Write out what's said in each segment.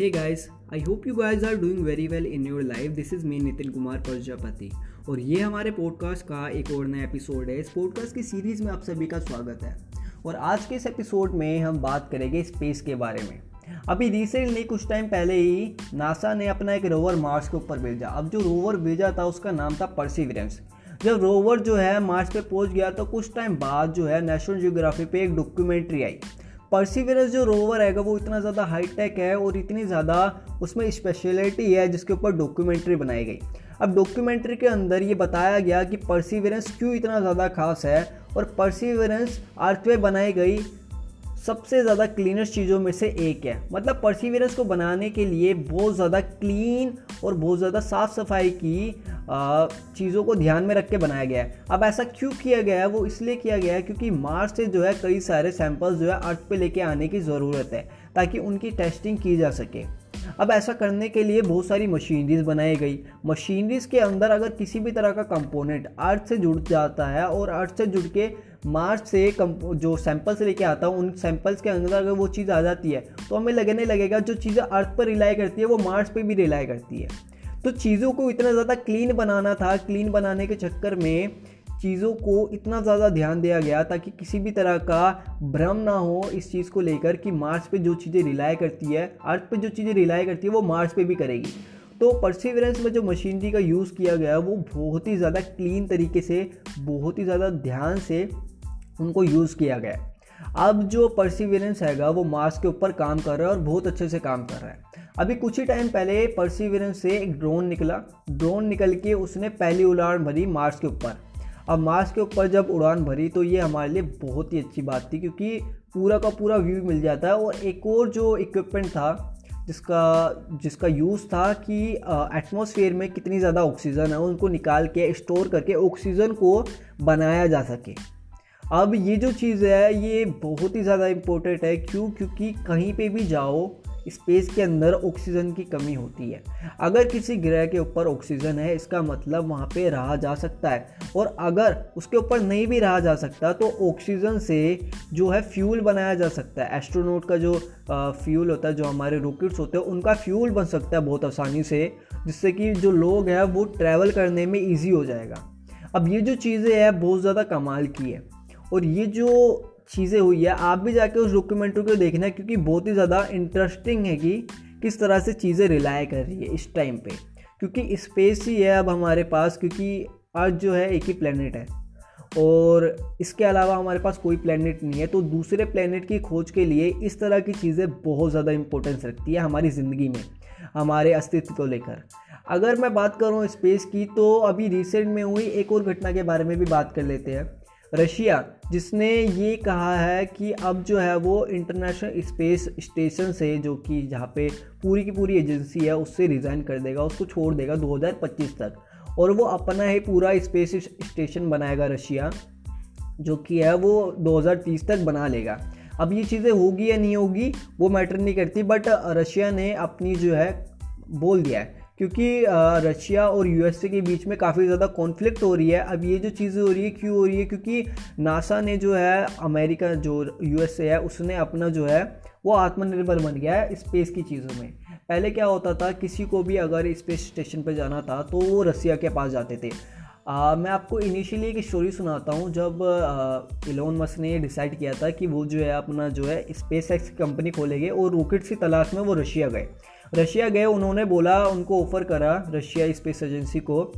Hey guys, I hope you guys are doing very well in your life. This is me Nitin Kumar Prajapati और ये हमारे podcast का एक और नया एपिसोड है। इस पॉडकास्ट की सीरीज़ में आप सभी का स्वागत है। और आज के इस एपिसोड में हम बात करेंगे स्पेस के बारे में। अभी रिसेंटली कुछ टाइम पहले ही नासा ने अपना एक रोवर मार्स के ऊपर भेजा। अब जो रोवर भेजा था उसका नाम था परसिवरेंस जब रोवर जो है मार्स पे पहुँच गया तो कुछ टाइम बाद जो है नेशनल जियोग्राफी पे एक डॉक्यूमेंट्री आई। परसिवरेंस जो रोवर है वो इतना ज़्यादा हाईटेक है और इतनी ज़्यादा उसमें स्पेशलिटी है जिसके ऊपर डॉक्यूमेंट्री बनाई गई। अब डॉक्यूमेंट्री के अंदर ये बताया गया कि परसिवेरेंस क्यों इतना ज़्यादा खास है और परसिवेरेंस अर्थवे बनाई गई सबसे ज़्यादा क्लीनेस्ट चीज़ों में से एक है। मतलब परसिवियरेंस को बनाने के लिए बहुत ज़्यादा क्लीन और बहुत ज़्यादा साफ़ सफ़ाई की चीज़ों को ध्यान में रख के बनाया गया है। अब ऐसा क्यों किया गया है? वो इसलिए किया गया है क्योंकि मार्स से जो है कई सारे सैंपल्स जो है अर्थ पे लेके आने की ज़रूरत है, ताकि उनकी टेस्टिंग की जा सके। अब ऐसा करने के लिए बहुत सारी मशीनरीज बनाई गई। मशीनरीज के अंदर अगर किसी भी तरह का कंपोनेंट अर्थ से जुड़ जाता है और अर्थ से जुड़ के मार्च से कम, जो सैंपल्स लेके आता हूँ, उन सैंपल्स के अंदर अगर वो चीज़ आ जाती है तो हमें लगने लगेगा जो चीज़ें अर्थ पर रिलाई करती है, वो मार्स पे भी रिलाई करती है। तो चीज़ों को इतना ज़्यादा क्लीन बनाना था, क्लीन बनाने के चक्कर में चीज़ों को इतना ज़्यादा ध्यान दिया गया ताकि किसी भी तरह का भ्रम ना हो इस चीज़ को लेकर कि मार्स पे जो चीज़ें रिलाई करती है, अर्थ पे जो चीज़ें रिलाई करती है, वो मार्स पे भी करेगी। तो परसिवरेंस में जो मशीनरी का यूज़ किया गया, वो बहुत ही ज़्यादा क्लीन तरीके से, बहुत ही ज़्यादा ध्यान से उनको यूज़ किया गया अब जो परसिवरेंस हैगा, वो मार्स के ऊपर काम कर रहा है और बहुत अच्छे से काम कर रहा है। अभी कुछ ही टाइम पहले परसिवरेंस से एक ड्रोन निकला। ड्रोन निकल के उसने पहली उड़ान भरी मार्स के ऊपर। अब मार्स के ऊपर जब उड़ान भरी तो ये हमारे लिए बहुत ही अच्छी बात थी, क्योंकि पूरा का पूरा व्यू मिल जाता है। और एक और जो इक्विपमेंट था, जिसका जिसका यूज़ था कि एटमॉस्फेयर में कितनी ज़्यादा ऑक्सीजन है, उनको निकाल के स्टोर करके ऑक्सीजन को बनाया जा सके। अब ये जो चीज़ है, ये बहुत ही ज़्यादा इम्पोर्टेंट है, क्यों? क्योंकि कहीं पे भी जाओ स्पेस के अंदर ऑक्सीजन की कमी होती है। अगर किसी ग्रह के ऊपर ऑक्सीजन है, इसका मतलब वहाँ पे रहा जा सकता है। और अगर उसके ऊपर नहीं भी रहा जा सकता तो ऑक्सीजन से जो है फ्यूल बनाया जा सकता है। एस्ट्रोनोट का जो फ्यूल होता है, जो हमारे रॉकेट्स होते हैं, उनका फ्यूल बन सकता है बहुत आसानी से, जिससे कि जो लोग हैं, वो ट्रैवल करने में ईजी हो जाएगा। अब ये जो चीज़ें हैं, बहुत ज़्यादा कमाल की है। और ये जो चीज़ें हुई है। आप भी जाके उस डॉक्यूमेंट्री को देखना क्योंकि बहुत ही ज़्यादा इंटरेस्टिंग है कि किस तरह से चीज़ें रिलाय कर रही है इस टाइम पे। क्योंकि स्पेस ही है अब हमारे पास क्योंकि अर्थ जो है एक ही प्लानट है। और इसके अलावा हमारे पास कोई प्लानट नहीं है। तो दूसरे प्लानट की खोज के लिए इस तरह की चीज़ें बहुत ज़्यादा इंपॉर्टेंस रखती है हमारी ज़िंदगी में, हमारे अस्तित्व को लेकर। अगर मैं बात करूँ स्पेस की तो अभी रिसेंट में हुई एक और घटना के बारे में भी बात कर लेते हैं। रशिया, जिसने ये कहा है कि अब जो है वो इंटरनेशनल स्पेस स्टेशन से, जो कि जहाँ पे पूरी की पूरी एजेंसी है, उससे रिज़ाइन कर देगा, उसको छोड़ देगा 2025 तक। और वो अपना ही पूरा स्पेस स्टेशन बनाएगा रशिया, जो कि है वो 2030 तक बना लेगा। अब ये चीज़ें होगी या नहीं होगी, वो मैटर नहीं करती बट रशिया ने अपनी जो है, बोल दिया है। क्योंकि रशिया और यूएसए के बीच में काफ़ी ज़्यादा कॉन्फ्लिक्ट हो रही है। अब ये जो चीज़ें हो रही है, क्यों हो रही है? क्योंकि नासा ने जो है, अमेरिका जो यूएसए है, उसने अपना जो है, वो आत्मनिर्भर बन गया है स्पेस की चीज़ों में। पहले क्या होता था, किसी को भी अगर स्पेस स्टेशन पर जाना था तो वो रसिया के पास जाते थे। आ, मैं आपको इनिशियली एक स्टोरी सुनाता हूँ जब इलोन मस्क ने डिसाइड किया था कि वो जो है अपना जो है स्पेस एक्स कंपनी खोलेंगे और रॉकेट्स की तलाश में वो रशिया गए। रशिया गए उन्होंने बोला उनको ऑफ़र करा रशिया स्पेस एजेंसी को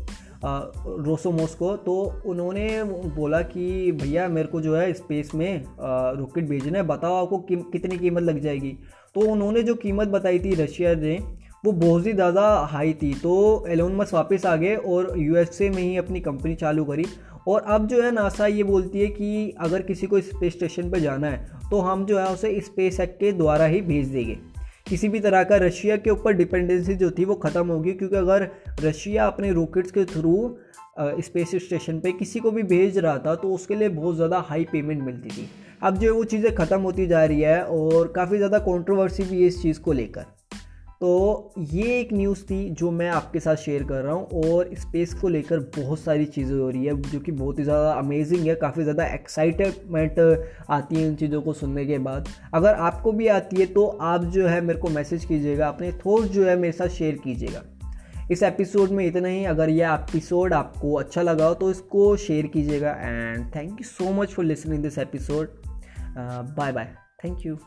रोसोमोस को तो उन्होंने बोला कि भैया मेरे को जो है स्पेस में रॉकेट भेजना है बताओ आपको कि, कितनी कीमत लग जाएगी। तो उन्होंने जो कीमत बताई थी रशिया ने वो बहुत ही ज़्यादा हाई थी तो एलोन मस वापस आ गए और यूएसए में ही अपनी कंपनी चालू करी। और अब जो है नासा ये बोलती है कि अगर किसी को स्पेस स्टेशन पर जाना है तो हम जो है उसे स्पेस एक्ट के द्वारा ही भेज देंगे। किसी भी तरह का रशिया के ऊपर डिपेंडेंसी जो थी वो ख़त्म होगी, क्योंकि अगर रशिया अपने रॉकेट्स के थ्रू स्पेस स्टेशन पे किसी को भी भेज रहा था तो उसके लिए बहुत ज़्यादा हाई पेमेंट मिलती थी। अब जो है वो चीज़ें ख़त्म होती जा रही है और काफ़ी ज़्यादा कंट्रोवर्सी भी है इस चीज़ को लेकर। तो ये एक न्यूज़ थी जो मैं आपके साथ शेयर कर रहा हूँ और स्पेस को लेकर बहुत सारी चीज़ें हो रही है, जो कि बहुत ही ज़्यादा अमेजिंग है, काफ़ी ज़्यादा एक्साइटमेंट आती है इन चीज़ों को सुनने के बाद। अगर आपको भी आती है तो आप जो है मेरे को मैसेज कीजिएगा, अपने थॉट जो है मेरे साथ शेयर कीजिएगा। इस एपिसोड में इतना ही। अगर यह एपिसोड आपको अच्छा लगा हो तो इसको शेयर कीजिएगा and thank you so much for listening this episode bye bye thank you